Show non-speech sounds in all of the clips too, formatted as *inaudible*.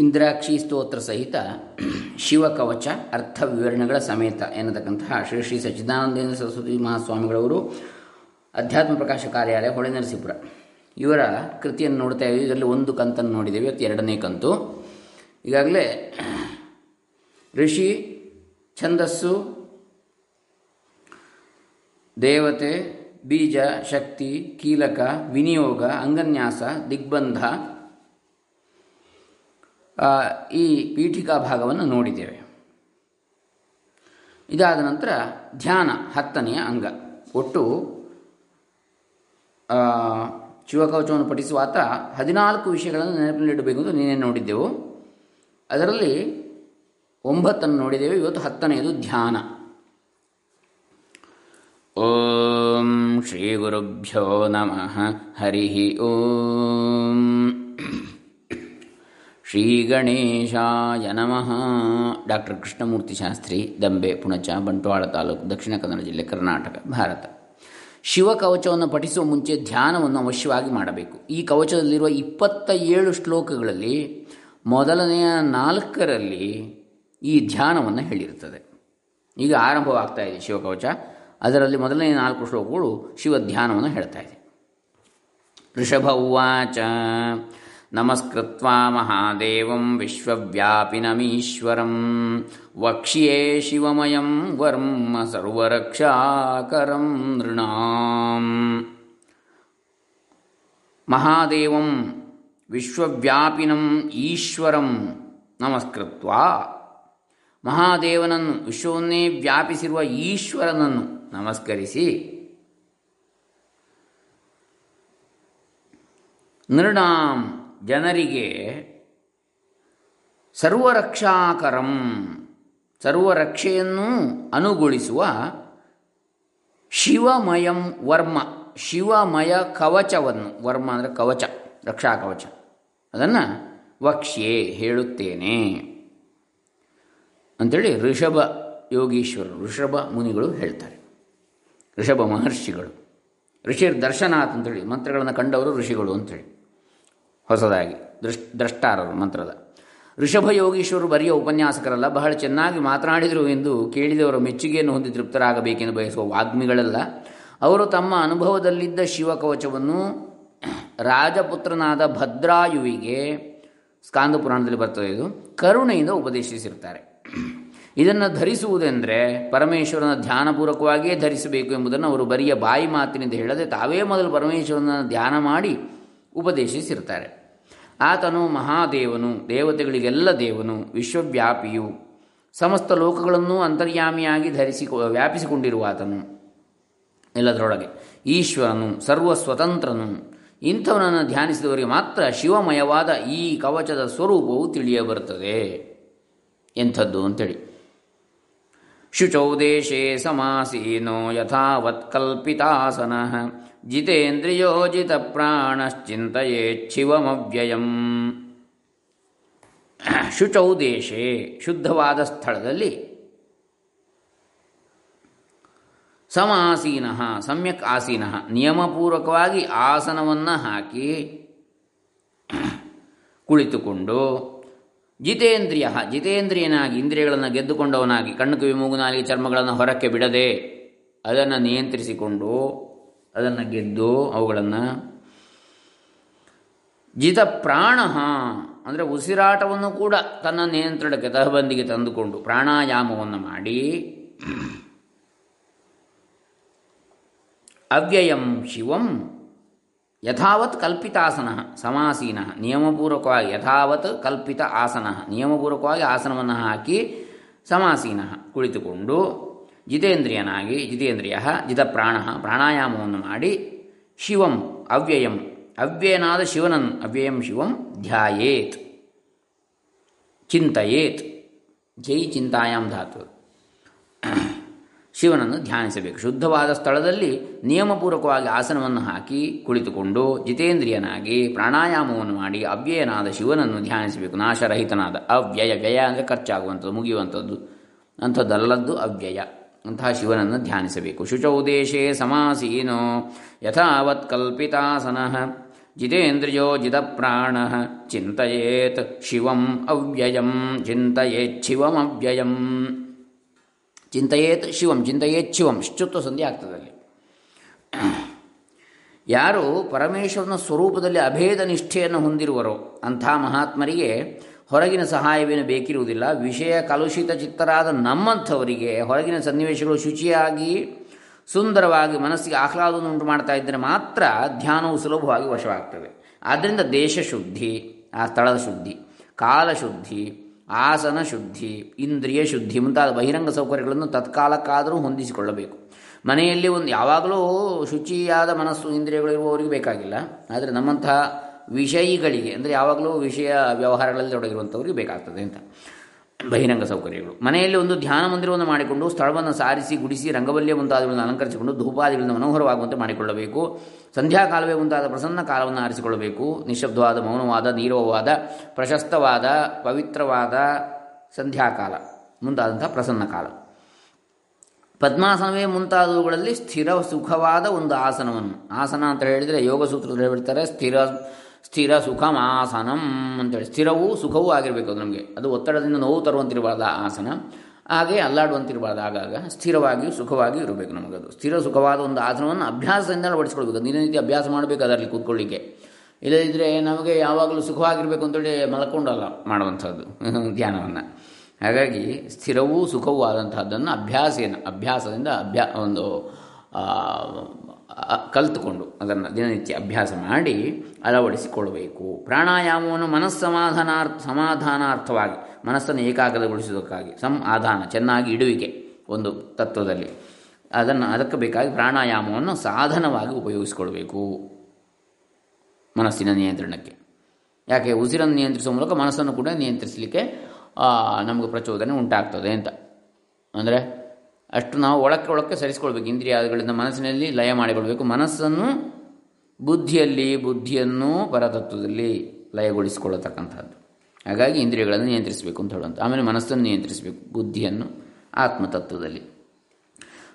ಇಂದ್ರಾಕ್ಷಿ ಸ್ತೋತ್ರ ಸಹಿತ ಶಿವಕವಚ, ಅರ್ಥ ವಿವರಣೆಗಳ ಸಮೇತ ಎನ್ನತಕ್ಕಂತಹ ಶ್ರೀ ಶ್ರೀ ಸಚ್ಚಿದಾನಂದೇಂದ್ರ ಸರಸ್ವತಿ ಮಹಾಸ್ವಾಮಿಗಳವರು ಅಧ್ಯಾತ್ಮ ಪ್ರಕಾಶ ಕಾರ್ಯಾಲಯ ಹೊಳೆ ನರಸೀಪುರ ಇವರ ಕೃತಿಯನ್ನು ನೋಡ್ತಾ ಇದ್ದೀವಿ. ಇದರಲ್ಲಿ ಒಂದು ಕಂತನ್ನು ನೋಡಿದ್ದೇವೆ. ಇವತ್ತು ಎರಡನೇ ಕಂತು. ಈಗಾಗಲೇ ಋಷಿ, ಛಂದಸ್ಸು, ದೇವತೆ, ಬೀಜ, ಶಕ್ತಿ, ಕೀಲಕ, ವಿನಿಯೋಗ, ಅಂಗನ್ಯಾಸ, ದಿಗ್ಬಂಧ ಈ ಪೀಠಿಕಾ ಭಾಗವನ್ನು ನೋಡಿದ್ದೇವೆ. ಇದಾದ ನಂತರ ಧ್ಯಾನ ಹತ್ತನೆಯ ಅಂಗ. ಒಟ್ಟು ಶಿವಕವಚವನ್ನು ಪಠಿಸುವಾತ ಹದಿನಾಲ್ಕು ವಿಷಯಗಳನ್ನು ನೆನಪಿನಲ್ಲಿಡಬೇಕು ಅಂತ ನೀನೇ ನೋಡಿದ್ದೆವು. ಅದರಲ್ಲಿ ಒಂಬತ್ತನ್ನು ನೋಡಿದ್ದೇವೆ, ಇವತ್ತು ಹತ್ತನೆಯದು ಧ್ಯಾನ. ಓಂ ಶ್ರೀ ಗುರುಭ್ಯೋ ನಮಃ ಹರಿ ಓಂ. ಶ್ರೀ ಗಣೇಶಾಯ ನಮಃ. ಡಾಕ್ಟರ್ ಕೃಷ್ಣಮೂರ್ತಿ ಶಾಸ್ತ್ರಿ, ದಂಬೆ, ಪುಣಚ, ಬಂಟ್ವಾಳ ತಾಲೂಕು, ದಕ್ಷಿಣ ಕನ್ನಡ ಜಿಲ್ಲೆ, ಕರ್ನಾಟಕ, ಭಾರತ. ಶಿವ ಕವಚವನ್ನು ಪಠಿಸುವ ಮುಂಚೆ ಧ್ಯಾನವನ್ನು ಅವಶ್ಯವಾಗಿ ಮಾಡಬೇಕು. ಈ ಕವಚದಲ್ಲಿರುವ ಇಪ್ಪತ್ತ ಏಳು ಶ್ಲೋಕಗಳಲ್ಲಿ ಮೊದಲನೆಯ ನಾಲ್ಕರಲ್ಲಿ ಈ ಧ್ಯಾನವನ್ನು ಹೇಳಿರುತ್ತದೆ. ಈಗ ಆರಂಭವಾಗ್ತಾ ಇದೆ ಶಿವಕವಚ. ಅದರಲ್ಲಿ ಮೊದಲನೇ ನಾಲ್ಕು ಶ್ಲೋಕಗಳು ಶಿವ ಧ್ಯಾನವನ್ನು ಹೇಳ್ತಾ ಇದೆ. ಋಷಭ ಉವಾಚ. ನಮಸ್ಕೃತ್ವಾ ಮಹಾದೇವಂ ವಿಶ್ವವ್ಯಾಪಿನಮೀಶ್ವರಂ ವಕ್ಷ್ಯೇ ಶಿವಮಯಂ ವರ್ಮ ಸರ್ವರಕ್ಷಾಕರಂ ನೃಣಾಂ ಮಹಾದೇವಂ ವಿಶ್ವವ್ಯಾಪಿನಂ ಈಶ್ವರಂ ನಮಸ್ಕೃತ್ವಾ ಮಹಾದೇವನನ್ನು ವಿಶ್ವವನ್ನೇ ವ್ಯಾಪಿಸಿರುವ ಈಶ್ವರನನ್ನು ನಮಸ್ಕರಿಸಿ ನೃಣಾಂ ಜನರಿಗೆ ಸರ್ವರಕ್ಷಾಕರಂ, ಸರ್ವರಕ್ಷೆಯನ್ನು ಅನುಗೊಳಿಸುವ ಶಿವಮಯಂ ವರ್ಮ, ಶಿವಮಯ ಕವಚವನ್ನು, ವರ್ಮ ಅಂದರೆ ಕವಚ ರಕ್ಷಾ ಕವಚ ಅದನ್ನು ವಕ್ಷ್ಯೆ ಹೇಳುತ್ತೇನೆ. ಅಂಥೇಳಿ ಋಷಭ ಯೋಗೀಶ್ವರರು, ಋಷಭ ಮುನಿಗಳು ಹೇಳ್ತಾರೆ. ಋಷಭ ಮಹರ್ಷಿಗಳು, ಋಷಿರ್ ದರ್ಶನಾಥ್ ಅಂತೇಳಿ ಮಂತ್ರಗಳನ್ನು ಕಂಡವರು ಋಷಿಗಳು ಅಂತೇಳಿ. ಹೊಸದಾಗಿ. ದೃಶ್, ದ್ರಷ್ಟಾರರು ಮಂತ್ರದ. ಋಷಭ ಯೋಗೀಶ್ವರರು ಬರಿಯ ಉಪನ್ಯಾಸಕರಲ್ಲ, ಬಹಳ ಚೆನ್ನಾಗಿ ಮಾತನಾಡಿದರು ಎಂದು ಕೇಳಿದವರ ಮೆಚ್ಚುಗೆಯನ್ನು ಹೊಂದಿ ತೃಪ್ತರಾಗಬೇಕೆಂದು ಬಯಸುವ ವಾಗ್ಮಿಗಳಲ್ಲ. ಅವರು ತಮ್ಮ ಅನುಭವದಲ್ಲಿದ್ದ ಶಿವಕವಚವನ್ನು ರಾಜಪುತ್ರನಾದ ಭದ್ರಾಯುವಿಗೆ, ಸ್ಕಾಂದ ಪುರಾಣದಲ್ಲಿ ಬರ್ತದೆ ಇದು, ಕರುಣೆಯಿಂದ ಉಪದೇಶಿಸಿರ್ತಾರೆ. ಇದನ್ನು ಧರಿಸುವುದೆಂದರೆ ಪರಮೇಶ್ವರನ ಧ್ಯಾನಪೂರ್ವಕವಾಗಿಯೇ ಧರಿಸಬೇಕು ಎಂಬುದನ್ನು ಅವರು ಬರಿಯ ಬಾಯಿ ಮಾತಿನಿಂದ ಹೇಳದೆ ತಾವೇ ಮೊದಲು ಪರಮೇಶ್ವರನ ಧ್ಯಾನ ಮಾಡಿ ಉಪದೇಶಿಸಿರ್ತಾರೆ. ಆತನು ಮಹಾದೇವನು, ದೇವತೆಗಳಿಗೆಲ್ಲ ದೇವನು, ವಿಶ್ವವ್ಯಾಪಿಯು. ಸಮಸ್ತ ಲೋಕಗಳನ್ನು ಅಂತರ್ಯಾಮಿಯಾಗಿ ಧರಿಸಿ ವ್ಯಾಪಿಸಿಕೊಂಡಿರುವ ಆತನು. ಎಲ್ಲದರೊಳಗೆ ಈಶ್ವರನು ಸರ್ವ ಸ್ವತಂತ್ರನು ಇಂಥವನನ್ನು ಧ್ಯಾನಿಸಿದವರಿಗೆ ಮಾತ್ರ ಶಿವಮಯವಾದ ಈ ಕವಚದ ಸ್ವರೂಪವು ತಿಳಿಯಬರುತ್ತದೆ ಎಂಥದ್ದು ಅಂತೇಳಿ. ಶುಚೌ ದೇಶೇ ಸಮಾಸೀನೋ ಯಥಾವತ್ ಕಲ್ಪಿತಾಸನ. ಜಿತೇಂದ್ರಿಯೋ ಜಿತ ಪ್ರಾಣಶ್ಚಿಂತೆಯೇಚ್ಛಿವಮವ್ಯಯಂ ಶುಚೌ ದೇಶೇ, ಶುದ್ಧವಾದ ಸ್ಥಳದಲ್ಲಿ. ಸಮಾಸೀನ, ಸಮ್ಯಕ್ ಆಸೀನ ನಿಯಮಪೂರ್ವಕವಾಗಿ ಆಸನವನ್ನು ಹಾಕಿ ಕುಳಿತುಕೊಂಡು ಜಿತೇಂದ್ರಿಯ, ಜಿತೇಂದ್ರಿಯನಾಗಿ ಇಂದ್ರಿಯಗಳನ್ನು ಗೆದ್ದುಕೊಂಡವನಾಗಿ, ಕಣ್ಣು ಕಿವಿ ಮೂಗು ನಾಲಿಗೆ ಚರ್ಮಗಳನ್ನು ಹೊರಕ್ಕೆ ಬಿಡದೆ ಅದನ್ನು ನಿಯಂತ್ರಿಸಿಕೊಂಡು ಅದನ್ನು ಗೆದ್ದು ಅವುಗಳನ್ನು ಜಿತ ಪ್ರಾಣ ಅಂದರೆ ಉಸಿರಾಟವನ್ನು ಕೂಡ ತನ್ನ ನಿಯಂತ್ರಣಕ್ಕೆ ತಹಬಂದಿಗೆ ತಂದುಕೊಂಡು ಪ್ರಾಣಾಯಾಮವನ್ನು ಮಾಡಿ ಅವ್ಯಯಂ ಶಿವಂ ಯಥಾವತ್ ಕಲ್ಪಿತಾಸನ ಸಮಾಸೀನ ನಿಯಮಪೂರ್ವಕವಾಗಿ ಯಥಾವತ್ ಕಲ್ಪಿತ ಆಸನ ನಿಯಮಪೂರ್ವಕವಾಗಿ ಆಸನವನ್ನು ಹಾಕಿ ಸಮಾಸೀನ ಕುಳಿತುಕೊಂಡು ಜಿತೇಂದ್ರಿಯನಾಗಿ ಜಿತೇಂದ್ರಿಯ ಜಿತಪ್ರಾಣ ಪ್ರಾಣಾಯಾಮವನ್ನು ಮಾಡಿ ಶಿವಂ ಅವ್ಯಯಂ. ಅವ್ಯಯನಾದ ಶಿವನನ್ ಅವ್ಯಯಂ ಶಿವಂ ಧ್ಯಾಯೇತ್. ಚಿಂತೆಯೇತ್. ಜೈ ಚಿಂತಾಯಾಮ್ ಧಾತು. ಶಿವನನ್ನು ಧ್ಯಾನಿಸಬೇಕು. ಶುದ್ಧವಾದ ಸ್ಥಳದಲ್ಲಿ ನಿಯಮಪೂರ್ವಕವಾಗಿ ಆಸನವನ್ನು ಹಾಕಿ ಕುಳಿತುಕೊಂಡು ಜಿತೇಂದ್ರಿಯನಾಗಿ ಪ್ರಾಣಾಯಾಮವನ್ನು ಮಾಡಿ ಅವ್ಯಯನಾದ ಶಿವನನ್ನು ಧ್ಯಾನಿಸಬೇಕು. ನಾಶರಹಿತನಾದ ಅವ್ಯಯ, ವ್ಯಯ ಅಂದರೆ ಖರ್ಚಾಗುವಂಥದ್ದು, ಮುಗಿಯುವಂಥದ್ದು. ಅಂಥದ್ದಲ್ಲದ್ದು ಅವ್ಯಯ. ಅಂತಹ ಶಿವನನ್ನು ಧ್ಯಾನಿಸಬೇಕು. ಶುಚೌ ದೇಶೇ ಸಮಾಸೀನೋ ಯಥಾವತ್ ಕಲ್ಪಿತಾಸನ. ಜಿತೇಂದ್ರಿಯೋ ಜಿತಪ್ರಾಣ. ಚಿಂತೆಯೇತ್ ಶಿವಂ ಅವ್ಯಯಂ. ಚಿಂತೆಯೇತ್ ಶಿವಂ ಅವ್ಯಯಂ. ಚಿಂತೆಯೇತ್ ಶಿವಂ ಚಿಂತೆಯೇತ್ ಶಿವಂ. ಶುತ್ವ ಸಂಧಿ ಆಗ್ತದಲ್ಲಿ ಯಾರು ಪರಮೇಶ್ವರನ ಸ್ವರೂಪದಲ್ಲಿ ಅಭೇದ ನಿಷ್ಠೆಯನ್ನು ಹೊಂದಿರುವರೋ ಅಂಥ ಮಹಾತ್ಮರಿಗೆ ಹೊರಗಿನ ಸಹಾಯವೇನು ಬೇಕಿರುವುದಿಲ್ಲ. ವಿಷಯ ಕಲುಷಿತ ಚಿತ್ತರಾದ ನಮ್ಮಂಥವರಿಗೆ ಹೊರಗಿನ ಸನ್ನಿವೇಶಗಳು ಶುಚಿಯಾಗಿ, ಸುಂದರವಾಗಿ, ಮನಸ್ಸಿಗೆ ಆಹ್ಲಾದವನ್ನು ಉಂಟು ಮಾಡ್ತಾ ಇದ್ದರೆ ಮಾತ್ರ ಧ್ಯಾನವು ಸುಲಭವಾಗಿ ವಶವಾಗ್ತದೆ. ಆದ್ದರಿಂದ ದೇಶ ಶುದ್ಧಿ, ಆ ಸ್ಥಳದ ಶುದ್ಧಿ, ಕಾಲ ಶುದ್ಧಿ, ಆಸನ ಶುದ್ಧಿ, ಇಂದ್ರಿಯ ಶುದ್ಧಿ ಮುಂತಾದ ಬಹಿರಂಗ ಸೌಕರ್ಯಗಳನ್ನು ತತ್ಕಾಲಕ್ಕಾದರೂ ಹೊಂದಿಸಿಕೊಳ್ಳಬೇಕು. ಮನೆಯಲ್ಲಿ ಒಂದು ಯಾವಾಗಲೂ ಶುಚಿಯಾದ ಮನಸ್ಸು, ಇಂದ್ರಿಯಗಳು ಇರುವವರಿಗೆ ಬೇಕಾಗಿಲ್ಲ. ಆದರೆ ನಮ್ಮಂತಹ ವಿಷಯಿಗಳಿಗೆ, ಅಂದರೆ ಯಾವಾಗಲೂ ವಿಷಯ ವ್ಯವಹಾರಗಳಲ್ಲಿ ತೊಡಗಿರುವಂಥವ್ರಿಗೆ ಬೇಕಾಗ್ತದೆ ಅಂತ. ಬಹಿರಂಗ ಸೌಕರ್ಯಗಳು. ಮನೆಯಲ್ಲಿ ಒಂದು ಧ್ಯಾನ ಮಂದಿರವನ್ನು ಮಾಡಿಕೊಂಡು ಸ್ಥಳವನ್ನು ಸಾರಿಸಿ, ಗುಡಿಸಿ ರಂಗವಲ್ಯ ಮುಂತಾದವುಗಳನ್ನು ಅಲಂಕರಿಸಿಕೊಂಡು ಧೂಪಾದಿಗಳನ್ನು ಮನೋಹರವಾಗುವಂತೆ ಮಾಡಿಕೊಳ್ಳಬೇಕು. ಸಂಧ್ಯಾಕಾಲವೇ ಮುಂತಾದ ಪ್ರಸನ್ನ ಕಾಲವನ್ನು ಆರಿಸಿಕೊಳ್ಳಬೇಕು. ನಿಶಬ್ದವಾದ ಮೌನವಾದ, ನೀರವವಾದ, ಪ್ರಶಸ್ತವಾದ, ಪವಿತ್ರವಾದ ಸಂಧ್ಯಾಕಾಲ ಮುಂತಾದಂಥ ಪ್ರಸನ್ನ ಕಾಲ. ಪದ್ಮಾಸನವೇ ಮುಂತಾದವುಗಳಲ್ಲಿ ಸ್ಥಿರ ಸುಖವಾದ ಒಂದು ಆಸನವನ್ನು. ಆಸನ ಅಂತ ಹೇಳಿದರೆ ಯೋಗ ಸೂತ್ರದಲ್ಲಿ ಹೇಳ್ತಾರೆ, ಸ್ಥಿರ ಸ್ಥಿರ ಸುಖಮಾಸನಂ ಅಂತೇಳಿ. ಸ್ಥಿರವೂ ಸುಖವೂ ಆಗಿರಬೇಕು ಅದು ನಮಗೆ. ಅದು ಒತ್ತಡದಿಂದ ನೋವು ತರುವಂತಿರಬಾರ್ದು ಆಸನ. ಹಾಗೆ ಅಲ್ಲಾಡುವಂತಿರಬಾರ್ದು ಆಗಾಗ ಸ್ಥಿರವಾಗಿ ಸುಖವಾಗಿ ಇರಬೇಕು ನಮಗದು ಸ್ಥಿರ ಸುಖವಾದ ಒಂದು ಆಸನವನ್ನು ಅಭ್ಯಾಸದಿಂದ ಅಳವಡಿಸ್ಕೊಳ್ಬೇಕು. ದಿನನಿತ್ಯ ಅಭ್ಯಾಸ ಮಾಡಬೇಕು ಅದರಲ್ಲಿ ಕೂತ್ಕೊಳ್ಳಿಕ್ಕೆ. ಇಲ್ಲದಿದ್ದರೆ ನಮಗೆ ಯಾವಾಗಲೂ ಸುಖವಾಗಿರಬೇಕು ಅಂತೇಳಿ ಮಲ್ಕೊಂಡಲ್ಲ ಮಾಡುವಂಥದ್ದು *laughs* ಧ್ಯಾನವನ್ನು. ಹಾಗಾಗಿ ಸ್ಥಿರವೂ ಸುಖವೂ ಆದಂತಹದ್ದನ್ನು ಏನು ಅಭ್ಯಾಸದಿಂದ ಅಭ್ಯಾ ಒಂದು ಕಲಿತುಕೊಂಡು ಅದನ್ನು ದಿನನಿತ್ಯ ಅಭ್ಯಾಸ ಮಾಡಿ ಅಳವಡಿಸಿಕೊಳ್ಳಬೇಕು ಪ್ರಾಣಾಯಾಮವನ್ನು ಮನಸ್ಸಮಾಧಾನಾರ್ಥ, ಸಮಾಧಾನಾರ್ಥವಾಗಿ, ಮನಸ್ಸನ್ನು ಏಕಾಗ್ರಗೊಳಿಸುವುದಕ್ಕಾಗಿ, ಸಂ ಆಧಾನ, ಚೆನ್ನಾಗಿ ಇಡುವಿಕೆ ಒಂದು ತತ್ವದಲ್ಲಿ. ಅದನ್ನು, ಅದಕ್ಕೆ ಬೇಕಾಗಿ ಪ್ರಾಣಾಯಾಮವನ್ನು ಸಾಧನವಾಗಿ ಉಪಯೋಗಿಸಿಕೊಳ್ಬೇಕು. ಮನಸ್ಸಿನ ನಿಯಂತ್ರಣಕ್ಕೆ. ಯಾಕೆ? ಉಸಿರನ್ನು ನಿಯಂತ್ರಿಸುವ ಮೂಲಕ ಮನಸ್ಸನ್ನು ಕೂಡ ನಿಯಂತ್ರಿಸಲಿಕ್ಕೆ ನಮಗೆ ಪ್ರಚೋದನೆ ಉಂಟಾಗ್ತದೆ ಅಂತ. ಅಂದರೆ ಅಷ್ಟು ನಾವು ಒಳಕ್ಕೆ ಒಳಕ್ಕೆ ಸರಿಸ್ಕೊಳ್ಬೇಕು. ಇಂದ್ರಿಯಾದಿಗಳಿಂದ ಮನಸ್ಸಿನಲ್ಲಿ ಲಯ ಮಾಡಿಕೊಳ್ಬೇಕು. ಮನಸ್ಸನ್ನು ಬುದ್ಧಿಯಲ್ಲಿ, ಬುದ್ಧಿಯನ್ನು ಪರತತ್ವದಲ್ಲಿ ಲಯಗೊಳಿಸಿಕೊಳ್ಳತಕ್ಕಂಥದ್ದು. ಹಾಗಾಗಿ ಇಂದ್ರಿಯಗಳನ್ನು ನಿಯಂತ್ರಿಸಬೇಕು ಅಂತ ಹೇಳುವಂಥ ಆಮೇಲೆ ಮನಸ್ಸನ್ನು ನಿಯಂತ್ರಿಸಬೇಕು, ಬುದ್ಧಿಯನ್ನು ಆತ್ಮತತ್ವದಲ್ಲಿ.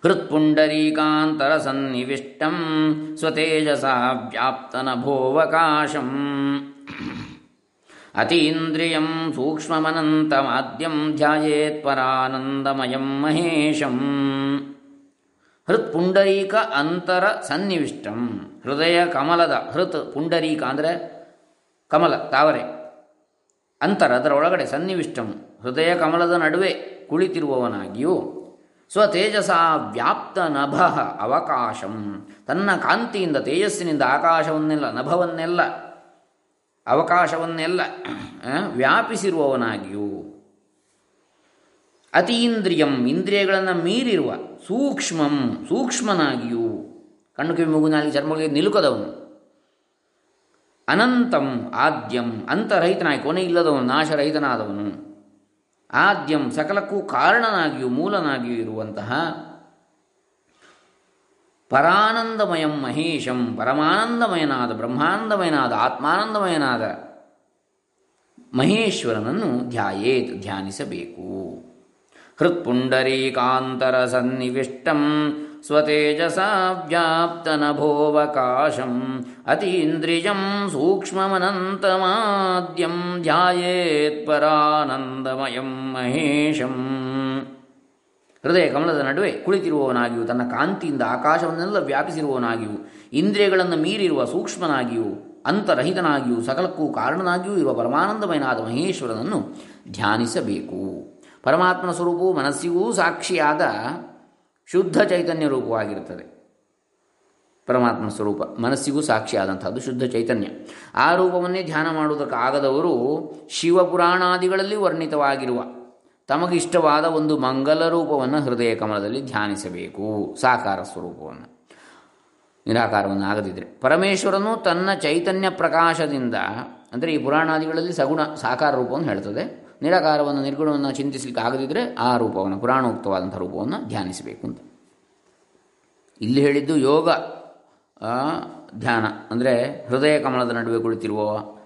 ಹೃತ್ಪುಂಡರೀಕಾಂತರ ಸನ್ನಿವಿಷ್ಟಂ ಸ್ವತೇಜಸ ವ್ಯಾಪ್ತನಭೋವಕಾಶಂ ಅತೀಂದ್ರಿಯಂ ಸೂಕ್ಷ್ಮಮನಂತಮಾದ್ಯಂ ಧ್ಯಾಯೇತ್ ಪರಾನಂದಮಯಂ ಮಹೇಶಂ ಹೃತ್ ಪುಂಡರೀಕ ಅಂತರ ಸನ್ನಿವಿಷ್ಟಂ ಹೃದಯ ಕಮಲದ ಹೃತ್ ಪುಂಡರೀಕ ಅಂದರೆ ಕಮಲ, ತಾವರೆ। ಅಂತರ ಅದರ ಒಳಗಡೆ ಸನ್ನಿವಿಷ್ಟಂ। ಹೃದಯ ಕಮಲದ ನಡುವೆ ಕುಳಿತಿರುವವನಾಗಿಯೂ ಸ್ವತೇಜಸ ವ್ಯಾಪ್ತ ನಭ ಅವಕಾಶಂ। ತನ್ನ ಕಾಂತಿಯಿಂದ ತೇಜಸ್ಸಿನಿಂದ ಆಕಾಶವನ್ನೆಲ್ಲ, ನಭವನ್ನೆಲ್ಲ ಅವಕಾಶವನ್ನೆಲ್ಲ ವ್ಯಾಪಿಸಿರುವವನಾಗಿಯೂ, ಅತೀಂದ್ರಿಯಂ ಇಂದ್ರಿಯಗಳನ್ನು ಮೀರಿರುವ ಸೂಕ್ಷ್ಮಂ ಸೂಕ್ಷ್ಮನಾಗಿಯೂ, ಕಣ್ಣು ಕಿವಿ ಮೂಗುನಾಲಿ ಚರ್ಮಗಳಿಗೆ ನಿಲುಕದವನು. ಅನಂತಂ ಆದ್ಯಂ ಅಂತರಹಿತನಾಗಿ, ಕೊನೆ ಇಲ್ಲದವನು, ನಾಶರಹಿತನಾದವನು. ಆದ್ಯಂ ಸಕಲಕ್ಕೂ ಕಾರಣನಾಗಿಯೂ, ಮೂಲನಾಗಿಯೂ ಇರುವಂತಹ ಪರಾನಂದಮಯಂ ಮಹೇಶಂ ಪರಮಾನಂದಮಯನಾದ ಬ್ರಹ್ಮಾನಂದಮಯನಾದ ಆತ್ಮಾನಂದಮಯನಾದ ಮಹೇಶ್ವರನನ್ನು ಧ್ಯಾಯೇತ್ ಧ್ಯಾನಿಸಬೇಕು ಹೃತ್ಪುಂಡರೀಕಾಂತರ ಸನ್ನಿವಿಷ್ಟಂ ಸ್ವತೇಜಸ ವ್ಯಾಪ್ತನಭೋವಕಾಶಂ ಅತೀಂದ್ರಿಯಂ ಸೂಕ್ಷ್ಮಮನಂತಮಾದ್ಯಂ ಧ್ಯಾಯೇತ್ ಪರಾನಂದಮಯಂ ಮಹೇಶಂ ಹೃದಯ ಕಮಲದ ನಡುವೆ ಕುಳಿತಿರುವವನಾಗಿಯೂ, ತನ್ನ ಕಾಂತಿಯಿಂದ ಆಕಾಶವನ್ನೆಲ್ಲ ವ್ಯಾಪಿಸಿರುವವನಾಗಿಯೂ, ಇಂದ್ರಿಯಗಳನ್ನು ಮೀರಿರುವ ಸೂಕ್ಷ್ಮನಾಗಿಯೂ, ಅಂತರಹಿತನಾಗಿಯೂ, ಸಕಲಕ್ಕೂ ಕಾರಣನಾಗಿಯೂ ಇರುವ ಪರಮಾನಂದಮಯನಾದ ಮಹೇಶ್ವರನನ್ನು ಧ್ಯಾನಿಸಬೇಕು. ಪರಮಾತ್ಮನ ಸ್ವರೂಪವು ಮನಸ್ಸಿಗೂ ಸಾಕ್ಷಿಯಾದ ಶುದ್ಧ ಚೈತನ್ಯ ರೂಪವಾಗಿರುತ್ತದೆ. ಪರಮಾತ್ಮ ಸ್ವರೂಪ ಮನಸ್ಸಿಗೂ ಸಾಕ್ಷಿಯಾದಂಥದ್ದು ಶುದ್ಧ ಚೈತನ್ಯ. ಆ ರೂಪವನ್ನೇ ಧ್ಯಾನ ಮಾಡುವುದಕ್ಕಾಗದವರು ಶಿವಪುರಾಣಾದಿಗಳಲ್ಲಿ ವರ್ಣಿತವಾಗಿರುವ ತಮಗಿಷ್ಟವಾದ ಒಂದು ಮಂಗಲ ರೂಪವನ್ನು ಹೃದಯ ಕಮಲದಲ್ಲಿ ಧ್ಯಾನಿಸಬೇಕು, ಸಾಕಾರ ಸ್ವರೂಪವನ್ನು. ನಿರಾಕಾರವನ್ನು ಆಗದಿದ್ದರೆ ಪರಮೇಶ್ವರನು ತನ್ನ ಚೈತನ್ಯ ಪ್ರಕಾಶದಿಂದ, ಅಂದರೆ ಈ ಪುರಾಣಾದಿಗಳಲ್ಲಿ ಸಗುಣ, ಸಾಕಾರ ರೂಪವನ್ನು ಹೇಳ್ತದೆ. ನಿರಾಕಾರವನ್ನು, ನಿರ್ಗುಣವನ್ನು ಚಿಂತಿಸಲಿಕ್ಕೆ ಆಗದಿದ್ದರೆ ಆ ರೂಪವನ್ನು, ಪುರಾಣೋಕ್ತವಾದಂಥ ರೂಪವನ್ನು ಧ್ಯಾನಿಸಬೇಕು ಅಂತ. ಇಲ್ಲಿ ಹೇಳಿದ್ದು ಯೋಗ ಧ್ಯಾನ. ಅಂದರೆ ಹೃದಯ ಕಮಲದ ನಡುವೆ ಕುಳಿತಿರುವ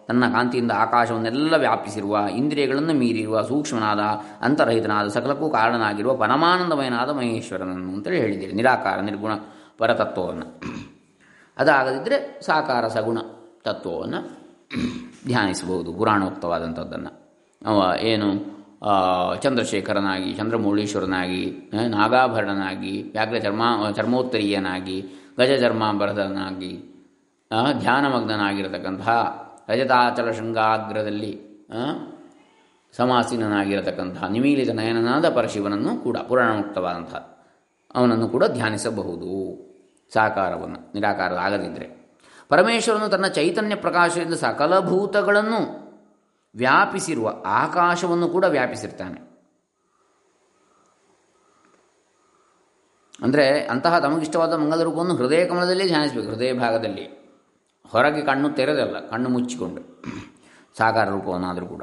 ತನ್ನ ಕಾಂತಿಯಿಂದ ಆಕಾಶವನ್ನೆಲ್ಲ ವ್ಯಾಪಿಸಿರುವ, ಇಂದ್ರಿಯಗಳನ್ನು ಮೀರಿರುವ, ಸೂಕ್ಷ್ಮನಾದ, ಅಂತರಹಿತನಾದ ಸಕಲಕ್ಕೂ ಕಾರಣನಾಗಿರುವ ಪರಮಾನಂದಮಯನಾದ ಮಹೇಶ್ವರನನ್ನು ಅಂತೇಳಿ ಹೇಳಿದ್ದೀರಿ ನಿರಾಕಾರ, ನಿರ್ಗುಣ, ಪರತತ್ವವನ್ನು. ಅದಾಗದಿದ್ದರೆ ಸಾಕಾರ, ಸಗುಣ ತತ್ವವನ್ನು ಧ್ಯಾನಿಸಬಹುದು, ಪುರಾಣೋಕ್ತವಾದಂಥದ್ದನ್ನು. ಅವ ಏನು ಚಂದ್ರಶೇಖರನಾಗಿ, ಚಂದ್ರಮೌಳೀಶ್ವರನಾಗಿ ನಾಗಾಭರಣನಾಗಿ ವ್ಯಾಘ್ರ ಚರ್ಮ ಚರ್ಮೋತ್ತರೀಯನಾಗಿ ಗಜ ಧ್ಯಾನಮಗ್ನಾಗಿರತಕ್ಕಂತಹ ರಜತಾಚಲ ಶೃಂಗಾಗ್ರದಲ್ಲಿ ಸಮಾಸೀನಾಗಿರತಕ್ಕಂತಹ ನಿಮೀಲಿತ ನಯನನಾದ ಪರಶಿವನನ್ನು ಕೂಡ ಪುರಾಣಮುಕ್ತವಾದಂತಹ ಅವನನ್ನು ಕೂಡ ಧ್ಯಾನಿಸಬಹುದು. ಸಾಕಾರವನ್ನು ನಿರಾಕಾರ ಆಗದಿದ್ದರೆ ಪರಮೇಶ್ವರನು ತನ್ನ ಚೈತನ್ಯ ಪ್ರಕಾಶದಿಂದ ಸಕಲ ಭೂತಗಳನ್ನು ವ್ಯಾಪಿಸಿರುವ ಆಕಾಶವನ್ನು ಕೂಡ ವ್ಯಾಪಿಸಿರ್ತಾನೆ. ಅಂದರೆ ಅಂತಹ ತಮಗಿಷ್ಟವಾದ ಮಂಗಲ ರೂಪವನ್ನು ಹೃದಯ ಕಮಲದಲ್ಲಿ ಧ್ಯಾನಿಸಬೇಕು, ಹೃದಯ ಭಾಗದಲ್ಲಿ. ಹೊರಗೆ ಕಣ್ಣು ತೆರೆದಲ್ಲ, ಕಣ್ಣು ಮುಚ್ಚಿಕೊಂಡು. ಸಾಕಾರ ರೂಪವನ್ನಾದರೂ ಕೂಡ.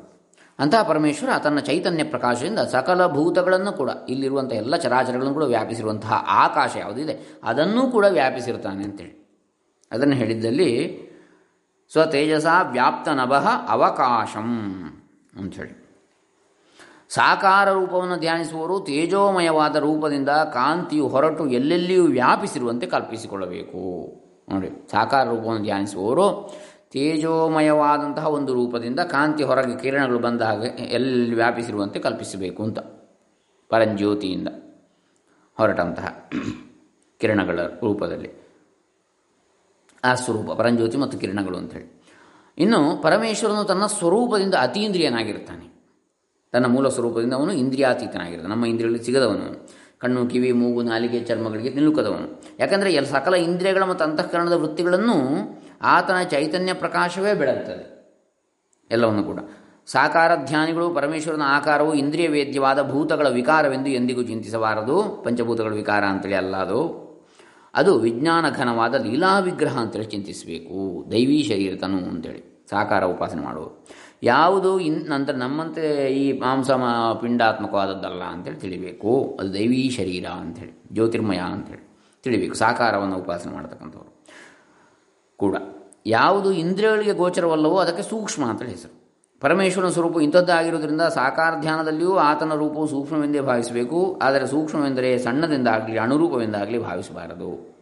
ಅಂತಹ ಪರಮೇಶ್ವರ ತನ್ನ ಚೈತನ್ಯ ಪ್ರಕಾಶದಿಂದ ಸಕಲ ಭೂತಗಳನ್ನು ಕೂಡ ಇಲ್ಲಿರುವಂಥ ಎಲ್ಲ ಚರಾಚರಗಳನ್ನು ಕೂಡ ವ್ಯಾಪಿಸಿರುವಂತಹ ಆಕಾಶ ಯಾವುದಿದೆ, ಅದನ್ನೂ ಕೂಡ ವ್ಯಾಪಿಸಿರ್ತಾನೆ ಅಂತೇಳಿ. ಅದನ್ನು ಹೇಳಿದ್ದಲ್ಲಿ ಸ್ವತೇಜಸ ವ್ಯಾಪ್ತ ನಭಃ ಅವಕಾಶಂ ಅಂಥೇಳಿ. ಸಾಕಾರ ರೂಪವನ್ನು ಧ್ಯಾನಿಸುವವರು ತೇಜೋಮಯವಾದ ರೂಪದಿಂದ ಕಾಂತಿಯು ಹೊರಟು ಎಲ್ಲೆಲ್ಲಿಯೂ ವ್ಯಾಪಿಸಿರುವಂತೆ ಕಲ್ಪಿಸಿಕೊಳ್ಳಬೇಕು. ನೋಡಿ, ಸಾಕಾರ ರೂಪವನ್ನು ಧ್ಯಾನಿಸುವವರು ತೇಜೋಮಯವಾದಂತಹ ಒಂದು ರೂಪದಿಂದ ಕಾಂತಿ ಹೊರಗೆ ಕಿರಣಗಳು ಬಂದ ಹಾಗೆ ಎಲ್ಲಿ ವ್ಯಾಪಿಸಿರುವಂತೆ ಕಲ್ಪಿಸಬೇಕು ಅಂತ. ಪರಂಜ್ಯೋತಿಯಿಂದ ಹೊರಟಂತಹ *clears throat* ಕಿರಣಗಳ ರೂಪದಲ್ಲಿ. ಆ ಸ್ವರೂಪ, ಪರಂಜ್ಯೋತಿ ಮತ್ತು ಕಿರಣಗಳು ಅಂಥೇಳಿ ಇನ್ನು ಪರಮೇಶ್ವರನು ತನ್ನ ಸ್ವರೂಪದಿಂದ ಅತೀಂದ್ರಿಯನಾಗಿರ್ತಾನೆ. ತನ್ನ ಮೂಲ ಸ್ವರೂಪದಿಂದ ಅವನು ಇಂದ್ರಿಯಾತೀತನಾಗಿರ್ತಾನೆ. ನಮ್ಮ ಇಂದ್ರಿಯಗಳಿಗೆ ಸಿಗದವನು. ಕಣ್ಣು, ಕಿವಿ, ಮೂಗು, ನಾಲಿಗೆ, ಚರ್ಮಗಳಿಗೆ ನಿಲುಕದವನು. ಯಾಕಂದರೆ ಎಲ್ಲ ಸಕಲ ಇಂದ್ರಿಯಗಳ ಮತ್ತು ಅಂತಃಕರಣದ ವೃತ್ತಿಗಳನ್ನು ಆತನ ಚೈತನ್ಯ ಪ್ರಕಾಶವೇ ಬೆಳಗ್ತದೆ ಎಲ್ಲವನ್ನು ಕೂಡ. ಸಾಕಾರ ಧ್ಯಾನಿಗಳು, ಪರಮೇಶ್ವರನ ಆಕಾರವು ಇಂದ್ರಿಯ ವೇದ್ಯವಾದ ಭೂತಗಳ ವಿಕಾರವೆಂದು ಎಂದಿಗೂ ಚಿಂತಿಸಬಾರದು. ಪಂಚಭೂತಗಳ ವಿಕಾರ ಅಂತೇಳಿ ಅಲ್ಲ ಅದು. ಅದು ವಿಜ್ಞಾನ ಘನವಾದ ಲೀಲಾ ವಿಗ್ರಹ ಅಂತೇಳಿ ಚಿಂತಿಸಬೇಕು. ದೈವೀ ಶರೀರತನು ಅಂತೇಳಿ. ಸಾಕಾರ ಉಪಾಸನೆ ಮಾಡುವುದು ಯಾವುದು ಇನ್ ನಂತರ ನಮ್ಮಂತೆ ಈ ಮಾಂಸ ಪಿಂಡಾತ್ಮಕವಾದದ್ದಲ್ಲ ಅಂತೇಳಿ ತಿಳಿಬೇಕು. ಅದು ದೈವೀ ಶರೀರ ಅಂಥೇಳಿ ಜ್ಯೋತಿರ್ಮಯ ಅಂಥೇಳಿ ತಿಳಿಬೇಕು. ಸಾಕಾರವನ್ನು ಉಪಾಸನೆ ಮಾಡತಕ್ಕಂಥವ್ರು ಕೂಡ. ಯಾವುದು ಇಂದ್ರಿಯಗಳಿಗೆ ಗೋಚರವಲ್ಲವೋ ಅದಕ್ಕೆ ಸೂಕ್ಷ್ಮ ಅಂತೇಳಿ ಹೆಸರು. ಪರಮೇಶ್ವರನ ಸ್ವರೂಪ ಇಂಥದ್ದಾಗಿರುವುದರಿಂದ ಸಾಕಾರ ಧ್ಯಾನದಲ್ಲಿಯೂ ಆತನ ರೂಪವು ಸೂಕ್ಷ್ಮವೆಂದೇ ಭಾವಿಸಬೇಕು. ಆದರೆ ಸೂಕ್ಷ್ಮವೆಂದರೆ ಸಣ್ಣದಿಂದಾಗಲಿ ಅಣುರೂಪವೆಂದಾಗಲಿ ಭಾವಿಸಬಾರದು.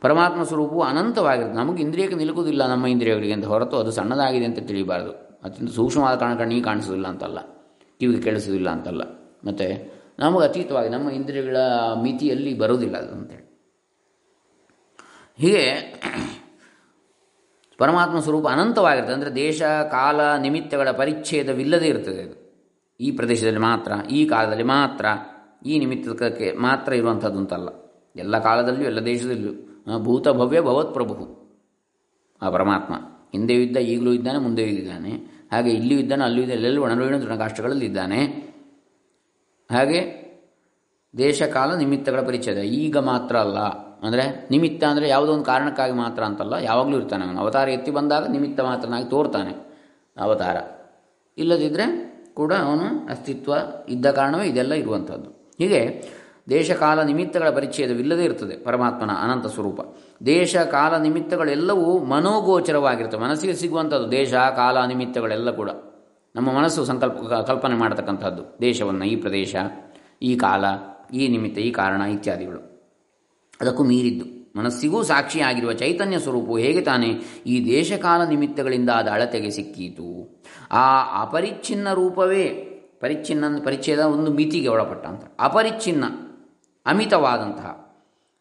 ಪರಮಾತ್ಮ ಸ್ವರೂಪವು ಅನಂತವಾಗಿರುತ್ತೆ ನಮಗೆ ಇಂದ್ರಿಯಕ್ಕೆ ನಿಲುಕುವುದಿಲ್ಲ ನಮ್ಮ ಇಂದ್ರಿಯಗಳಿಗೆ ಹೊರತು ಅದು ಸಣ್ಣದಾಗಿದೆ ಅಂತ ತಿಳಿಬಾರದು. ಅತ್ಯಂತ ಸೂಕ್ಷ್ಮವಾದ ಕಾರಣ ಕಣ್ಣಿಗೆ ಕಾಣಿಸೋದಿಲ್ಲ ಅಂತಲ್ಲ, ಕಿವಿಗೆ ಕೇಳಿಸೋದಿಲ್ಲ ಅಂತಲ್ಲ. ಮತ್ತು ನಮಗೆ ಅತೀತವಾಗಿ ನಮ್ಮ ಇಂದ್ರಿಯಗಳ ಮಿತಿಯಲ್ಲಿ ಬರೋದಿಲ್ಲ ಅದು ಅಂತೇಳಿ ಹೀಗೆ ಪರಮಾತ್ಮ ಸ್ವರೂಪ ಅನಂತವಾಗಿರ್ತದೆ. ಅಂದರೆ ದೇಶ, ಕಾಲ, ನಿಮಿತ್ತಗಳ ಪರಿಚ್ಛೇದವಿಲ್ಲದೇ ಇರ್ತದೆ ಅದು. ಈ ಪ್ರದೇಶದಲ್ಲಿ ಮಾತ್ರ, ಈ ಕಾಲದಲ್ಲಿ ಮಾತ್ರ, ಈ ನಿಮಿತ್ತಕ್ಕೆ ಮಾತ್ರ ಇರುವಂಥದ್ದು ಅಂತಲ್ಲ. ಎಲ್ಲ ಕಾಲದಲ್ಲೂ ಎಲ್ಲ ದೇಶದಲ್ಲೂ ಭೂತ ಭವ್ಯ ಭವತ್ ಪ್ರಭು ಆ ಪರಮಾತ್ಮ. ಹಿಂದೆಯೂ ಇದ್ದ, ಈಗಲೂ ಇದ್ದಾನೆ ಮುಂದೆಯೂ ಇದ್ದಾನೆ. ಹಾಗೆ ಇಲ್ಲಿಯೂ ಇದ್ದಾನೆ ಅಲ್ಲೂ ಇದ್ದಾನೆ, ಎಲ್ಲೆಲ್ಲೂ ಒಣರುವಿನ ತೃಣಕಾಷ್ಟಗಳಲ್ಲಿ ಇದ್ದಾನೆ. ಹಾಗೆ ದೇಶಕಾಲ ನಿಮಿತ್ತಗಳ ಪರಿಚಯ ಈಗ ಮಾತ್ರ ಅಲ್ಲ. ಅಂದರೆ ನಿಮಿತ್ತ ಅಂದರೆ ಯಾವುದೋ ಒಂದು ಕಾರಣಕ್ಕಾಗಿ ಮಾತ್ರ ಅಂತಲ್ಲ. ಯಾವಾಗಲೂ ಇರ್ತಾನೆ ಅವನು. ಅವತಾರ ಎತ್ತಿ ಬಂದಾಗ ನಿಮಿತ್ತ ಮಾತ್ರನಾಗಿ ತೋರ್ತಾನೆ ಅವತಾರ. ಇಲ್ಲದಿದ್ದರೆ ಕೂಡ ಅವನು ಅಸ್ತಿತ್ವ ಇದ್ದ ಕಾರಣವೇ ಇದೆಲ್ಲ ಇರುವಂಥದ್ದು. ಹೀಗೆ ದೇಶ ಕಾಲ ನಿಮಿತ್ತಗಳ ಪರಿಚ್ಛೇದವಿಲ್ಲದೇ ಇರ್ತದೆ ಪರಮಾತ್ಮನ ಅನಂತ ಸ್ವರೂಪ. ದೇಶ ಕಾಲ ನಿಮಿತ್ತಗಳೆಲ್ಲವೂ ಮನೋಗೋಚರವಾಗಿರ್ತವೆ. ಮನಸ್ಸಿಗೆ ಸಿಗುವಂಥದ್ದು ದೇಶ, ಕಾಲ, ನಿಮಿತ್ತಗಳೆಲ್ಲ ಕೂಡ. ನಮ್ಮ ಮನಸ್ಸು ಸಂಕಲ್ಪ, ಕಲ್ಪನೆ ಮಾಡತಕ್ಕಂಥದ್ದು ದೇಶವನ್ನು, ಈ ಪ್ರದೇಶ, ಈ ಕಾಲ, ಈ ನಿಮಿತ್ತ, ಈ ಕಾರಣ ಇತ್ಯಾದಿಗಳು. ಅದಕ್ಕೂ ಮೀರಿದ್ದು. ಮನಸ್ಸಿಗೂ ಸಾಕ್ಷಿಯಾಗಿರುವ ಚೈತನ್ಯ ಸ್ವರೂಪವು ಹೇಗೆ ತಾನೇ ಈ ದೇಶಕಾಲ ನಿಮಿತ್ತಗಳಿಂದ ಆದ ಅಳತೆಗೆ ಸಿಕ್ಕೀತು. ಆ ಅಪರಿಚ್ಛಿನ್ನ ರೂಪವೇ, ಪರಿಚ್ಛಿನ್ನ, ಪರಿಚ್ಛೇದ ಒಂದು ಮಿತಿಗೆ ಒಳಪಟ್ಟ ಅಪರಿಚ್ಛಿನ್ನ. ಅಮಿತವಾದಂತಹ,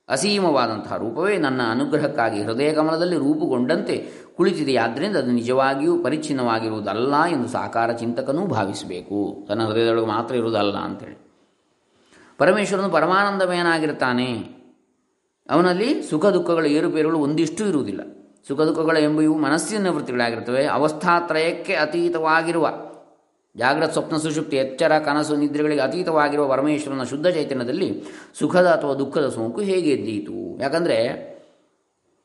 ಅಸೀಮವಾದಂತಹ ರೂಪವೇ ನನ್ನ ಅನುಗ್ರಹಕ್ಕಾಗಿ ಹೃದಯ ಕಮಲದಲ್ಲಿ ರೂಪುಗೊಂಡಂತೆ ಕುಳಿತಿದೆಯಾದ್ದರಿಂದ ಅದು ನಿಜವಾಗಿಯೂ ಪರಿಚ್ಛಿನ್ನವಾಗಿರುವುದಲ್ಲ ಎಂದು ಸಾಕಾರ ಚಿಂತಕನೂ ಭಾವಿಸಬೇಕು. ತನ್ನ ಹೃದಯದೊಳಗೆ ಮಾತ್ರ ಇರುವುದಲ್ಲ ಅಂತೇಳಿ. ಪರಮೇಶ್ವರನು ಪರಮಾನಂದಮಯನಾಗಿರ್ತಾನೆ ಅವನಲ್ಲಿ ಸುಖ ದುಃಖಗಳ ಏರುಪೇರುಗಳು ಒಂದಿಷ್ಟು ಇರುವುದಿಲ್ಲ. ಸುಖ ದುಃಖಗಳ ಎಂಬ ಇವು ಮನಸ್ಸಿನ ವೃತ್ತಿಗಳಾಗಿರ್ತವೆ ಅವಸ್ಥಾತ್ರಯಕ್ಕೆ ಅತೀತವಾಗಿರುವ ಜಾಗ್ರತ್ ಸ್ವಪ್ನ ಸುಷುಪ್ತಿ, ಎಚ್ಚರ, ಕನಸು, ನಿದ್ರೆಗಳಿಗೆ ಅತೀತವಾಗಿರುವ ಪರಮೇಶ್ವರನ ಶುದ್ಧ ಚೈತನ್ಯದಲ್ಲಿ ಸುಖದ ಅಥವಾ ದುಃಖದ ಸೋಂಕು ಹೇಗೆ ಎದ್ದೀತು? ಯಾಕಂದರೆ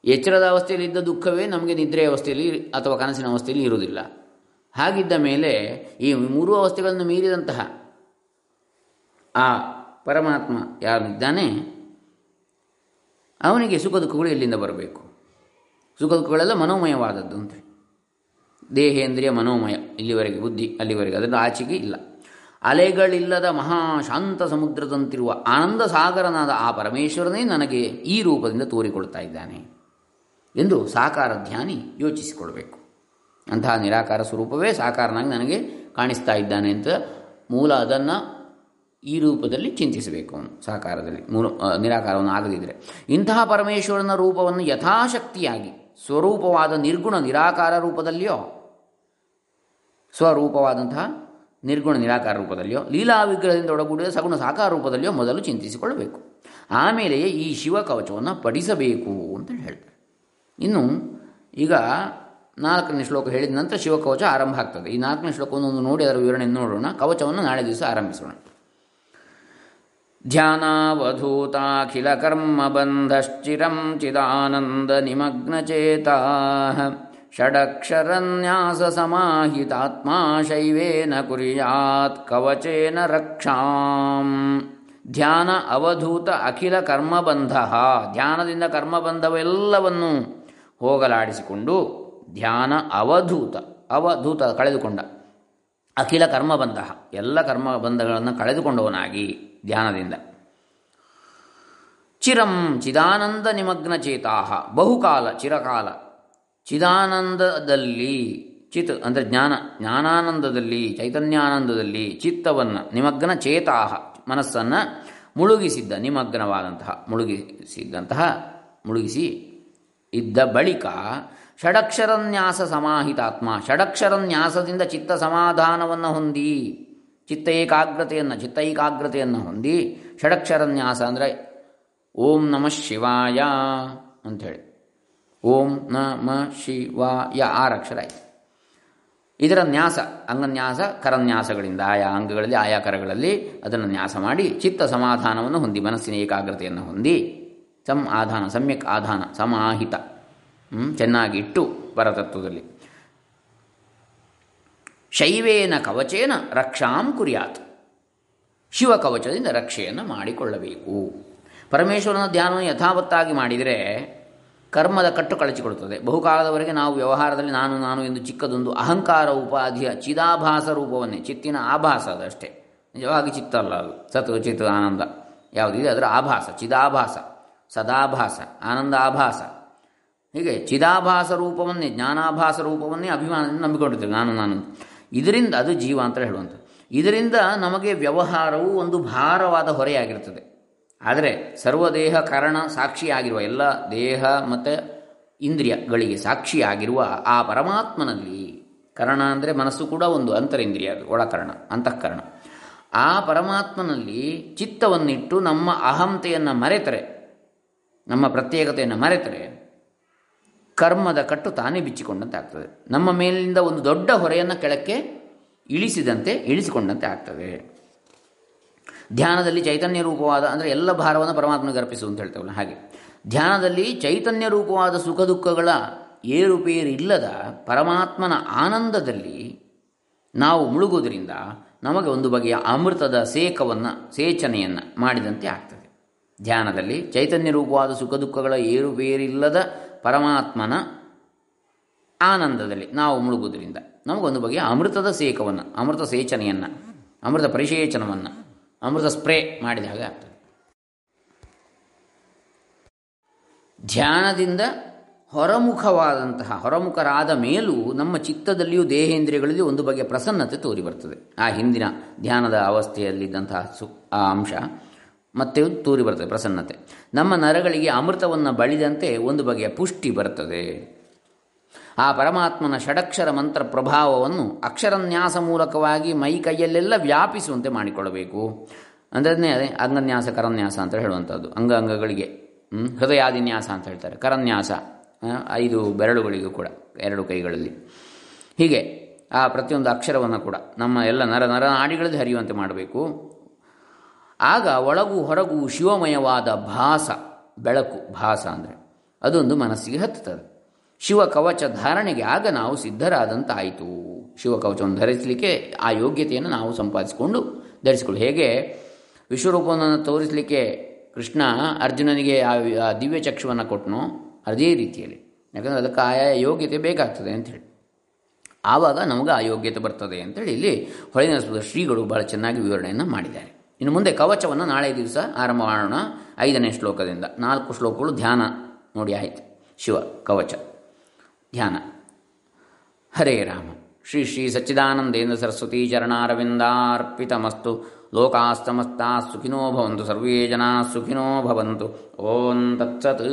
ಎಚ್ಚರದ ಅವಸ್ಥೆಯಲ್ಲಿ ಇದ್ದ ದುಃಖವೇ ನಮಗೆ ನಿದ್ರೆಯ ಅವಸ್ಥೆಯಲ್ಲಿ ಅಥವಾ ಕನಸಿನ ಅವಸ್ಥೆಯಲ್ಲಿ ಇರುವುದಿಲ್ಲ. ಹಾಗಿದ್ದ ಮೇಲೆ ಈ ಮೂರು ಅವಸ್ಥೆಗಳನ್ನು ಮೀರಿದಂತಹ ಆ ಪರಮಾತ್ಮ ಯಾರಿದ್ದಾನೆ ಅವನಿಗೆ ಸುಖ ದುಃಖಗಳು ಎಲ್ಲಿಂದ ಬರಬೇಕು? ಸುಖ ದುಃಖಗಳೆಲ್ಲ ಮನೋಮಯವಾದದ್ದು ಅಂತೇಳಿ ದೇಹೇಂದ್ರಿಯ ಮನೋಮಯ, ಇಲ್ಲಿವರೆಗೆ ಬುದ್ಧಿ, ಅಲ್ಲಿವರೆಗೆ ಅದರಿಂದ ಆಚೆಗೆ ಇಲ್ಲ. ಅಲೆಗಳಿಲ್ಲದ ಮಹಾಶಾಂತ ಸಮುದ್ರದಂತಿರುವ ಆನಂದ ಸಾಗರನಾದ ಆ ಪರಮೇಶ್ವರನೇ ನನಗೆ ಈ ರೂಪದಿಂದ ತೋರಿಕೊಳ್ತಾ ಇದ್ದಾನೆ ಎಂದು ಸಾಕಾರ ಧ್ಯಾನಿ ಯೋಚಿಸಿಕೊಳ್ಬೇಕು. ಅಂತಹ ನಿರಾಕಾರ ಸ್ವರೂಪವೇ ಸಾಕಾರನಾಗಿ ನನಗೆ ಕಾಣಿಸ್ತಾ ಇದ್ದಾನೆ ಅಂತ ಮೂಲ ಅದನ್ನು ಈ ರೂಪದಲ್ಲಿ ಚಿಂತಿಸಬೇಕು ಅವನು ಸಾಕಾರದಲ್ಲಿ. ಮೂಲ ನಿರಾಕಾರವನ್ನು ಆಗದಿದ್ದರೆ ಇಂತಹ ಪರಮೇಶ್ವರನ ರೂಪವನ್ನು ಯಥಾಶಕ್ತಿಯಾಗಿ, ಸ್ವರೂಪವಾದ ನಿರ್ಗುಣ ನಿರಾಕಾರ ರೂಪದಲ್ಲಿಯೋ ಸ್ವರೂಪವಾದಂತಹ ನಿರ್ಗುಣ ನಿರಾಕಾರ ರೂಪದಲ್ಲಿಯೋ, ಲೀಲಾ ವಿಗ್ರಹದಿಂದ ಒಳಗೂಡಿದ ಸಗುಣ ಸಾಕಾರ ರೂಪದಲ್ಲಿಯೋ ಮೊದಲು ಚಿಂತಿಸಿಕೊಳ್ಳಬೇಕು. ಆಮೇಲೆಯೇ ಈ ಶಿವಕವಚವನ್ನು ಪಡಿಸಬೇಕು ಅಂತ ಹೇಳ್ತಾರೆ. ಇನ್ನು ಈಗ ನಾಲ್ಕನೇ ಶ್ಲೋಕ ಹೇಳಿದ ನಂತರ ಶಿವಕವಚ ಆರಂಭ ಆಗ್ತದೆ. ಈ ನಾಲ್ಕನೇ ಶ್ಲೋಕವನ್ನು ನೋಡಿ, ಅದರ ವಿವರಣೆ ನೋಡೋಣ. ಕವಚವನ್ನು ನಾಳೆ ದಿವಸ ಆರಂಭಿಸೋಣ. ಧ್ಯಾನಾವಧೂತಾಖಿಲ ಕರ್ಮಬಂಧಶ್ಚಿರಂ ಚಿದಾನಂದ ನಿಮಗ್ನಚೇತಾ ಸಮಾಹಿತಾತ್ಮ ಶೈವೇನ ಕುರಿಯಾತ್ ಕವಚೇನ ರಕ್ಷಾಂ. ಧ್ಯಾನ, ಅವಧೂತ, ಅಖಿಲ ಕರ್ಮಬಂಧ. ಧ್ಯಾನದಿಂದ ಕರ್ಮಬಂಧವೆಲ್ಲವನ್ನು ಹೋಗಲಾಡಿಸಿಕೊಂಡು ಧ್ಯಾನ, ಅವಧೂತ ಅವಧೂತ ಕಳೆದುಕೊಂಡ. ಅಖಿಲ ಕರ್ಮಬಂಧ. ಎಲ್ಲ ಕರ್ಮಬಂಧಗಳನ್ನು ಕಳೆದುಕೊಂಡವನಾಗಿ ಧ್ಯಾನದಿಂದ. ಚಿರಂ ಚಿದಾನಂದ ನಿಮಗ್ನ ಚೇತಾಹ. ಬಹುಕಾಲ ಚಿರಕಾಲ ಚಿದಾನಂದದಲ್ಲಿ ಚಿತ್, ಅಂದರೆ ಜ್ಞಾನ, ಜ್ಞಾನಾನಂದದಲ್ಲಿ, ಚೈತನ್ಯಾನಂದದಲ್ಲಿ ಚಿತ್ತವನ್ನು, ನಿಮಗ್ನ ಚೇತಾಹ, ಮನಸ್ಸನ್ನು ಮುಳುಗಿಸಿದ್ದ, ನಿಮಗ್ನವಾದಂತಹ, ಮುಳುಗಿಸಿದ್ದಂತಹ, ಮುಳುಗಿಸಿ ಇದ್ದ ಬಳಿಕ ಷಡಕ್ಷರನ್ಯಾಸ ಸಮಾಹಿತಾತ್ಮ, ಷಡಕ್ಷರನ್ಯಾಸದಿಂದ ಚಿತ್ತ ಸಮಾಧಾನವನ್ನು ಹೊಂದಿ, ಚಿತ್ತ ಏಕಾಗ್ರತೆಯನ್ನು ಚಿತ್ತ ಏಕಾಗ್ರತೆಯನ್ನು ಹೊಂದಿ, ಷಡಕ್ಷರನ್ಯಾಸ ಅಂದರೆ ಓಂ ನಮಃ ಶಿವಾಯ ಅಂಥೇಳಿ. ಓಂ ನ ಮ ಶಿ ವ ಯ ಆರು ಅಕ್ಷರ ಆಯಿತು ಇದರ ನ್ಯಾಸ, ಅಂಗನ್ಯಾಸ, ಕರನ್ಯಾಸಗಳಿಂದ ಆಯಾ ಅಂಗಗಳಲ್ಲಿ, ಆಯಾ ಕರಗಳಲ್ಲಿ ಅದನ್ನು ನ್ಯಾಸ ಮಾಡಿ ಚಿತ್ತ ಸಮಾಧಾನವನ್ನು ಹೊಂದಿ, ಮನಸ್ಸಿನ ಏಕಾಗ್ರತೆಯನ್ನು ಹೊಂದಿ ಸಮ್ ಆಧಾನ, ಸಮ್ಯಕ್ ಆಧಾನ, ಸಮಾಹಿತ ಚೆನ್ನಾಗಿ ಇಟ್ಟು ಪರತತ್ವದಲ್ಲಿ. ಶೈವೇನ ಕವಚೇನ ರಕ್ಷಾಂ ಕುರಿಯಾತ್. ಶಿವ ಕವಚದಿಂದ ರಕ್ಷೆಯನ್ನು ಮಾಡಿಕೊಳ್ಳಬೇಕು. ಪರಮೇಶ್ವರನ ಧ್ಯಾನವನ್ನು ಯಥಾವತ್ತಾಗಿ ಮಾಡಿದರೆ ಕರ್ಮದ ಕಟ್ಟು ಕಳಚಿಕೊಡುತ್ತದೆ. ಬಹುಕಾಲದವರೆಗೆ ನಾವು ವ್ಯವಹಾರದಲ್ಲಿ ನಾನು ನಾನು ಎಂದು ಚಿಕ್ಕದೊಂದು ಅಹಂಕಾರ ಉಪಾಧಿಯ ಚಿದಾಭಾಸ ರೂಪವನ್ನೇ, ಚಿತ್ತಿನ ಆಭಾಸ ಅದಷ್ಟೇ ನಿಜವಾಗಿ ಚಿತ್ತ ಅಲ್ಲ ಅದು. ಸತ್ ಚಿತ್ ಆನಂದ ಯಾವುದಿದೆ ಅದರ ಆಭಾಸ, ಚಿದಾಭಾಸ, ಸದಾಭಾಸ ಆನಂದ ಆಭಾಸ ಹೀಗೆ ಚಿದಾಭಾಸ ರೂಪವನ್ನೇ, ಜ್ಞಾನಾಭಾಸ ರೂಪವನ್ನೇ ಅಭಿಮಾನದಿಂದ ನಂಬಿಕೊಂಡಿರ್ತೇವೆ ನಾನು ನಾನು ಇದರಿಂದ ಅದು ಜೀವ ಅಂತ ಹೇಳುವಂಥದ್ದು. ಇದರಿಂದ ನಮಗೆ ವ್ಯವಹಾರವು ಒಂದು ಭಾರವಾದ ಹೊರೆಯಾಗಿರ್ತದೆ ಆದರೆ ಸರ್ವದೇಹ ಕಾರಣ ಸಾಕ್ಷಿಯಾಗಿರುವ ಎಲ್ಲ ದೇಹ ಮತ್ತು ಇಂದ್ರಿಯಗಳಿಗೆ ಸಾಕ್ಷಿಯಾಗಿರುವ ಆ ಪರಮಾತ್ಮನಲ್ಲಿ ಕರಣ ಅಂದರೆ ಮನಸ್ಸು ಕೂಡ ಒಂದು ಅಂತರಿಂದ್ರಿಯ, ಅದು ಒಳಕರಣ, ಅಂತಃಕರಣ. ಆ ಪರಮಾತ್ಮನಲ್ಲಿ ಚಿತ್ತವನ್ನಿಟ್ಟು ನಮ್ಮ ಅಹಂತೆಯನ್ನು ಮರೆತರೆ, ನಮ್ಮ ಪ್ರತ್ಯೇಕತೆಯನ್ನು ಮರೆತರೆ, ಕರ್ಮದ ಕಟ್ಟು ತಾನೇ ಬಿಚ್ಚಿಕೊಂಡಂತೆ ಆಗ್ತದೆ ನಮ್ಮ ಮೇಲಿಂದ ಒಂದು ದೊಡ್ಡ ಹೊರೆಯನ್ನು ಕೆಳಕ್ಕೆ ಇಳಿಸಿದಂತೆ ಇಳಿಸಿಕೊಂಡಂತೆ ಆಗ್ತದೆ. ಧ್ಯಾನದಲ್ಲಿ ಚೈತನ್ಯ ರೂಪವಾದ, ಅಂದರೆ ಎಲ್ಲ ಭಾರವನ್ನು ಪರಮಾತ್ಮನಿಗೆ ಅರ್ಪಿಸು ಅಂತ ಹೇಳ್ತೇವಲ್ಲ, ಹಾಗೆ. ಧ್ಯಾನದಲ್ಲಿ ಚೈತನ್ಯ ರೂಪವಾದ ಸುಖ ದುಃಖಗಳ ಏರುಪೇರಿಲ್ಲದ ಪರಮಾತ್ಮನ ಆನಂದದಲ್ಲಿ ನಾವು ಮುಳುಗುವುದರಿಂದ ನಮಗೆ ಒಂದು ಬಗೆಯ ಅಮೃತದ ಸೇಕವನ್ನು, ಸೇಚನೆಯನ್ನು ಮಾಡಿದಂತೆ ಆಗ್ತದೆ. ಧ್ಯಾನದಲ್ಲಿ ಚೈತನ್ಯ ರೂಪವಾದ ಸುಖ ದುಃಖಗಳ ಏರುಪೇರಿಲ್ಲದ ಪರಮಾತ್ಮನ ಆನಂದದಲ್ಲಿ ನಾವು ಮುಳುಗುವುದರಿಂದ ನಮಗೊಂದು ಬಗೆಯ ಅಮೃತದ ಸೇಕವನ್ನು, ಅಮೃತ ಸೇಚನೆಯನ್ನು, ಅಮೃತ ಪರಿಶೇಚನವನ್ನು ಅಮೃತ ಸ್ಪ್ರೇ ಮಾಡಿದ ಹಾಗೆ ಆಗ್ತದೆ. ಧ್ಯಾನದಿಂದ ಹೊರಮುಖವಾದಂತಹ, ಹೊರಮುಖರಾದ ಮೇಲೂ ನಮ್ಮ ಚಿತ್ತದಲ್ಲಿಯೂ ದೇಹೇಂದ್ರಿಯಗಳಲ್ಲಿ ಒಂದು ಬಗೆಯ ಪ್ರಸನ್ನತೆ ತೋರಿ ಬರ್ತದೆ. ಆ ಹಿಂದಿನ ಧ್ಯಾನದ ಅವಸ್ಥೆಯಲ್ಲಿದ್ದಂತಹ ಸು, ಆ ಅಂಶ ಮತ್ತೆ ತೋರಿ ಬರ್ತದೆ ಪ್ರಸನ್ನತೆ. ನಮ್ಮ ನರಗಳಿಗೆ ಅಮೃತವನ್ನು ಬಳಿದಂತೆ ಒಂದು ಬಗೆಯ ಪುಷ್ಟಿ ಬರ್ತದೆ. ಆ ಪರಮಾತ್ಮನ ಷಡಕ್ಷರ ಮಂತ್ರ ಪ್ರಭಾವವನ್ನು ಅಕ್ಷರನ್ಯಾಸ ಮೂಲಕವಾಗಿ ಮೈ ಕೈಯಲ್ಲೆಲ್ಲ ವ್ಯಾಪಿಸುವಂತೆ ಮಾಡಿಕೊಳ್ಳಬೇಕು. ಅಂದ್ರೆ ಅದೇ ಅಂಗನ್ಯಾಸ, ಕರನ್ಯಾಸ ಅಂತ ಹೇಳುವಂಥದ್ದು. ಅಂಗ ಅಂಗಗಳಿಗೆ ಹೃದಯಾದಿನ್ಯಾಸ ಅಂತ ಹೇಳ್ತಾರೆ. ಕರನ್ಯಾಸ ಐದು ಬೆರಳುಗಳಿಗೂ ಕೂಡ, ಎರಡು ಕೈಗಳಲ್ಲಿ. ಹೀಗೆ ಆ ಪ್ರತಿಯೊಂದು ಅಕ್ಷರವನ್ನು ಕೂಡ ನಮ್ಮ ಎಲ್ಲ ನರ ನರ ನಾಡಿಗಳಲ್ಲಿ ಹರಿಯುವಂತೆ ಮಾಡಬೇಕು. ಆಗ ಒಳಗು ಹೊರಗು ಶಿವಮಯವಾದ ಭಾಸ, ಬೆಳಕು, ಭಾಸ ಅಂದರೆ ಅದೊಂದು ಮನಸ್ಸಿಗೆ ಹತ್ತುತ್ತದೆ. ಶಿವ ಕವಚ ಧಾರಣೆಗೆ ಆಗ ನಾವು ಸಿದ್ಧರಾದಂತಾಯಿತು. ಶಿವ ಕವಚವನ್ನು ಧರಿಸಲಿಕ್ಕೆ ಆ ಯೋಗ್ಯತೆಯನ್ನು ನಾವು ಸಂಪಾದಿಸಿಕೊಂಡು ಧರಿಸಿಕೊಳ್ಳಿ ಹೇಗೆ? ವಿಶ್ವರೂಪವನ್ನು ತೋರಿಸಲಿಕ್ಕೆ ಕೃಷ್ಣ ಅರ್ಜುನನಿಗೆ ಆ ದಿವ್ಯ ಚಕ್ಷುವನ್ನು ಕೊಟ್ಟನು ಅದೇ ರೀತಿಯಲ್ಲಿ. ಯಾಕಂದರೆ ಅದಕ್ಕೆ ಆಯಾ ಯೋಗ್ಯತೆ ಬೇಕಾಗ್ತದೆ ಅಂಥೇಳಿ ಆವಾಗ ನಮಗೆ ಆ ಯೋಗ್ಯತೆ ಬರ್ತದೆ ಅಂತೇಳಿ ಇಲ್ಲಿ ಹೊಳೆನ ಶ್ರೀಗಳು ಭಾಳ ಚೆನ್ನಾಗಿ ವಿವರಣೆಯನ್ನು ಮಾಡಿದ್ದಾರೆ. ಇನ್ನು ಮುಂದೆ ಕವಚವನ್ನು ನಾಳೆ ದಿವಸ ಆರಂಭ ಮಾಡೋಣ ಐದನೇ ಶ್ಲೋಕದಿಂದ ನಾಲ್ಕು ಶ್ಲೋಕಗಳು ಧ್ಯಾನ ನೋಡಿ ಆಯಿತು. ಶಿವ ಕವಚ. ಧ್ಯಾನ ಹರೇ ರಾಮ ಶ್ರೀ ಶ್ರೀ ಸಚ್ಚಿದಾನಂದೇಂದ್ರ ಸರಸ್ವತಿ ಚರಣಾರವಿಂದಾರ್ಪಿತಮಸ್ತು ಲೋಕಾಸ್ತಮಸ್ತಾ ಸುಖಿನೋ ಭವಂತು ಸರ್ವೇ ಜನಾ ಸುಖಿನೋ ಭವಂತು ಓಂ ತತ್ಸತ್